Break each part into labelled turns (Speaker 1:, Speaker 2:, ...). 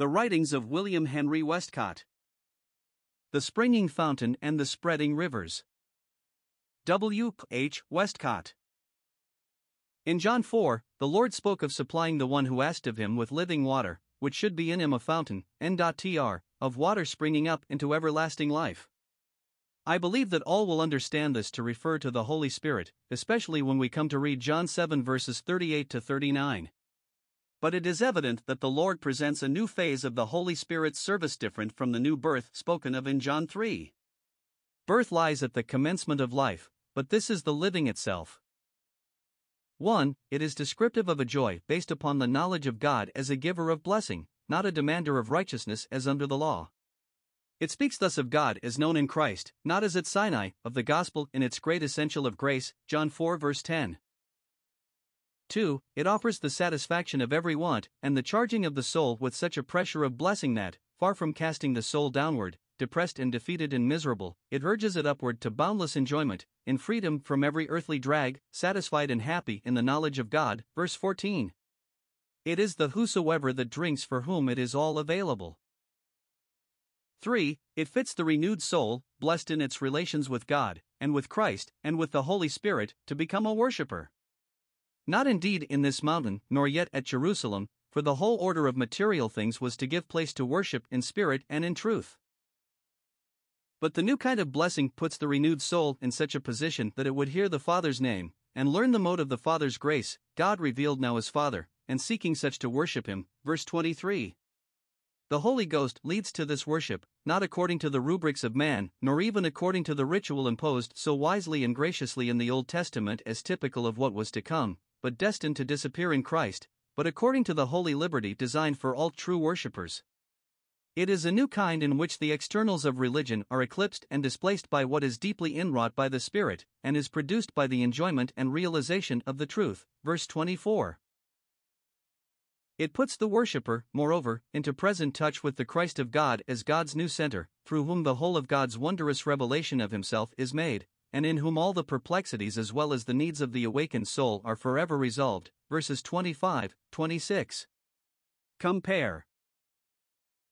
Speaker 1: The Writings of William Henry Westcott. The Springing Fountain and the Spreading Rivers. W. H. Westcott. In John 4, the Lord spoke of supplying the one who asked of him with living water, which should be in him a fountain, n.tr, of water springing up into everlasting life. I believe that all will understand this to refer to the Holy Spirit, especially when we come to read John 7 verses 38 to 39. But it is evident that the Lord presents a new phase of the Holy Spirit's service different from the new birth spoken of in John 3. Birth lies at the commencement of life, but this is the living itself. 1. It is descriptive of a joy based upon the knowledge of God as a giver of blessing, not a demander of righteousness as under the law. It speaks thus of God as known in Christ, not as at Sinai, of the gospel in its great essential of grace, John 4 verse 10. 2. It offers the satisfaction of every want, and the charging of the soul with such a pressure of blessing that, far from casting the soul downward, depressed and defeated and miserable, it urges it upward to boundless enjoyment, in freedom from every earthly drag, satisfied and happy in the knowledge of God. Verse 14. It is the whosoever that drinks for whom it is all available. 3. It fits the renewed soul, blessed in its relations with God, and with Christ, and with the Holy Spirit, to become a worshipper. Not indeed in this mountain, nor yet at Jerusalem, for the whole order of material things was to give place to worship in spirit and in truth. But the new kind of blessing puts the renewed soul in such a position that it would hear the Father's name, and learn the mode of the Father's grace, God revealed now as Father, and seeking such to worship Him. Verse 23. The Holy Ghost leads to this worship, not according to the rubrics of man, nor even according to the ritual imposed so wisely and graciously in the Old Testament as typical of what was to come, but destined to disappear in Christ, but according to the holy liberty designed for all true worshippers. It is a new kind in which the externals of religion are eclipsed and displaced by what is deeply inwrought by the Spirit, and is produced by the enjoyment and realization of the truth. Verse 24. It puts the worshipper, moreover, into present touch with the Christ of God as God's new center, through whom the whole of God's wondrous revelation of Himself is made, and in whom all the perplexities as well as the needs of the awakened soul are forever resolved. Verses 25, 26. Compare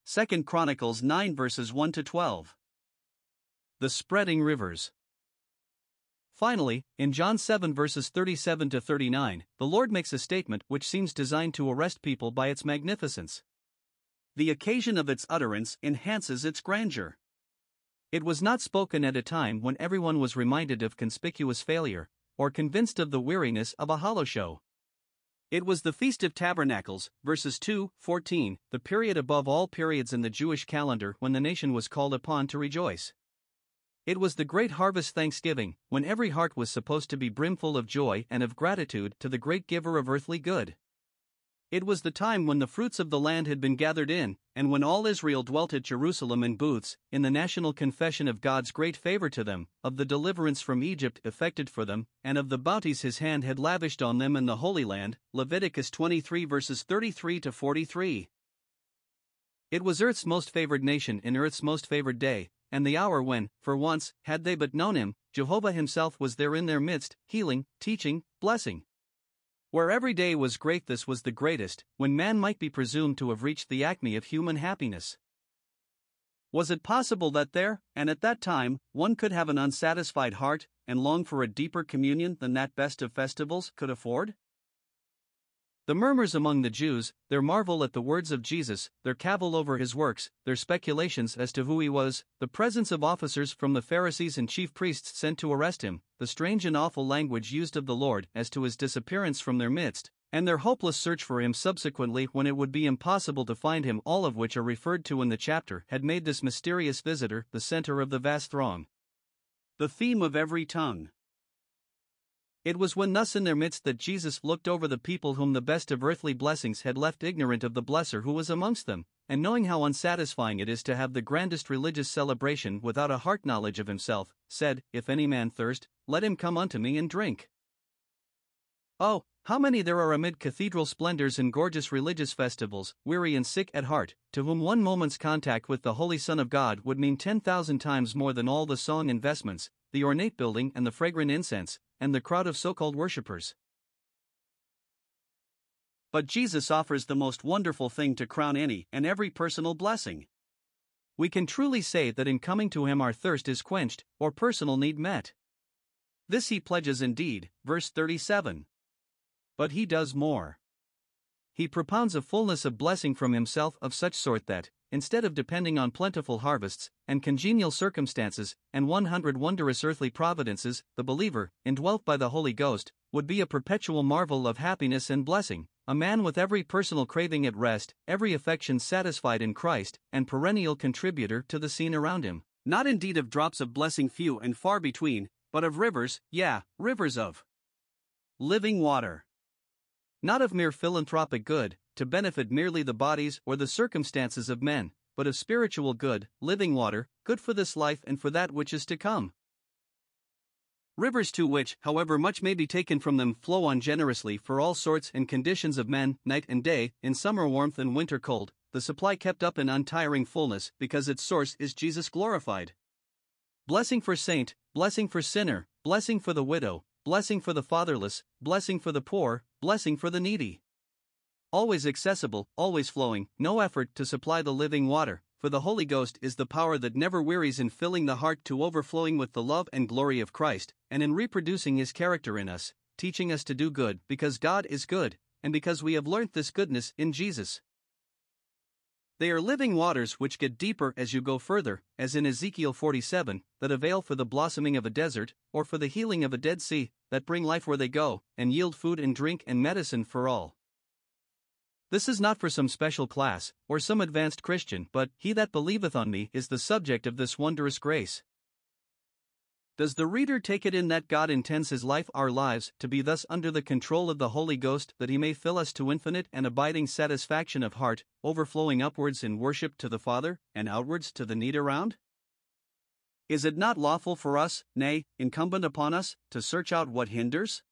Speaker 1: 2 Chronicles 9 verses 1 to 12. The spreading rivers. Finally, in John 7 verses 37 to 39, the Lord makes a statement which seems designed to arrest people by its magnificence. The occasion of its utterance enhances its grandeur. It was not spoken at a time when everyone was reminded of conspicuous failure, or convinced of the weariness of a hollow show. It was the Feast of Tabernacles, verses 2 14, the period above all periods in the Jewish calendar when the nation was called upon to rejoice. It was the great harvest thanksgiving, when every heart was supposed to be brimful of joy and of gratitude to the great giver of earthly good. It was the time when the fruits of the land had been gathered in, and when all Israel dwelt at Jerusalem in booths, in the national confession of God's great favor to them, of the deliverance from Egypt effected for them, and of the bounties his hand had lavished on them in the Holy Land. Leviticus 23 verses 33 to 43. It was earth's most favored nation in earth's most favored day, and the hour when, for once, had they but known him, Jehovah himself was there in their midst, healing, teaching, blessing. Where every day was great, this was the greatest, when man might be presumed to have reached the acme of human happiness. Was it possible that there, and at that time, one could have an unsatisfied heart, and long for a deeper communion than that best of festivals could afford? The murmurs among the Jews, their marvel at the words of Jesus, their cavil over his works, their speculations as to who he was, the presence of officers from the Pharisees and chief priests sent to arrest him, the strange and awful language used of the Lord as to his disappearance from their midst, and their hopeless search for him subsequently when it would be impossible to find him, all of which are referred to in the chapter, had made this mysterious visitor the center of the vast throng. The theme of every tongue. It was when thus in their midst that Jesus looked over the people whom the best of earthly blessings had left ignorant of the blesser who was amongst them, and knowing how unsatisfying it is to have the grandest religious celebration without a heart knowledge of himself, said, If any man thirst, let him come unto me and drink. Oh, how many there are amid cathedral splendors and gorgeous religious festivals, weary and sick at heart, to whom one moment's contact with the Holy Son of God would mean ten thousand times more than all the song and vestments, the ornate building and the fragrant incense, and the crowd of so called worshippers. But Jesus offers the most wonderful thing to crown any and every personal blessing. We can truly say that in coming to Him our thirst is quenched, or personal need met. This He pledges indeed, verse 37. But He does more. He propounds a fullness of blessing from Himself of such sort that, instead of depending on plentiful harvests, and congenial circumstances, and 100 wondrous earthly providences, the believer, indwelt by the Holy Ghost, would be a perpetual marvel of happiness and blessing, a man with every personal craving at rest, every affection satisfied in Christ, and perennial contributor to the scene around him. Not indeed of drops of blessing few and far between, but of rivers, yeah, rivers of living water. Not of mere philanthropic good, to benefit merely the bodies or the circumstances of men, but of spiritual good, living water, good for this life and for that which is to come. Rivers to which, however much may be taken from them, flow on generously for all sorts and conditions of men, night and day, in summer warmth and winter cold, the supply kept up in untiring fullness, because its source is Jesus glorified. Blessing for saint, blessing for sinner, blessing for the widow, blessing for the fatherless, blessing for the poor, blessing for the needy always accessible, always flowing, no effort to supply the living water, for the Holy Ghost is the power that never wearies in filling the heart to overflowing with the love and glory of Christ, and in reproducing his character in us, teaching us to do good, because God is good, and because we have learnt this goodness in Jesus. They are living waters which get deeper as you go further, as in Ezekiel 47, that avail for the blossoming of a desert, or for the healing of a dead sea, that bring life where they go, and yield food and drink and medicine for all. This is not for some special class, or some advanced Christian, but he that believeth on me is the subject of this wondrous grace. Does the reader take it in that God intends his life, our lives, to be thus under the control of the Holy Ghost, that he may fill us to infinite and abiding satisfaction of heart, overflowing upwards in worship to the Father, and outwards to the need around? Is it not lawful for us, nay, incumbent upon us, to search out what hinders?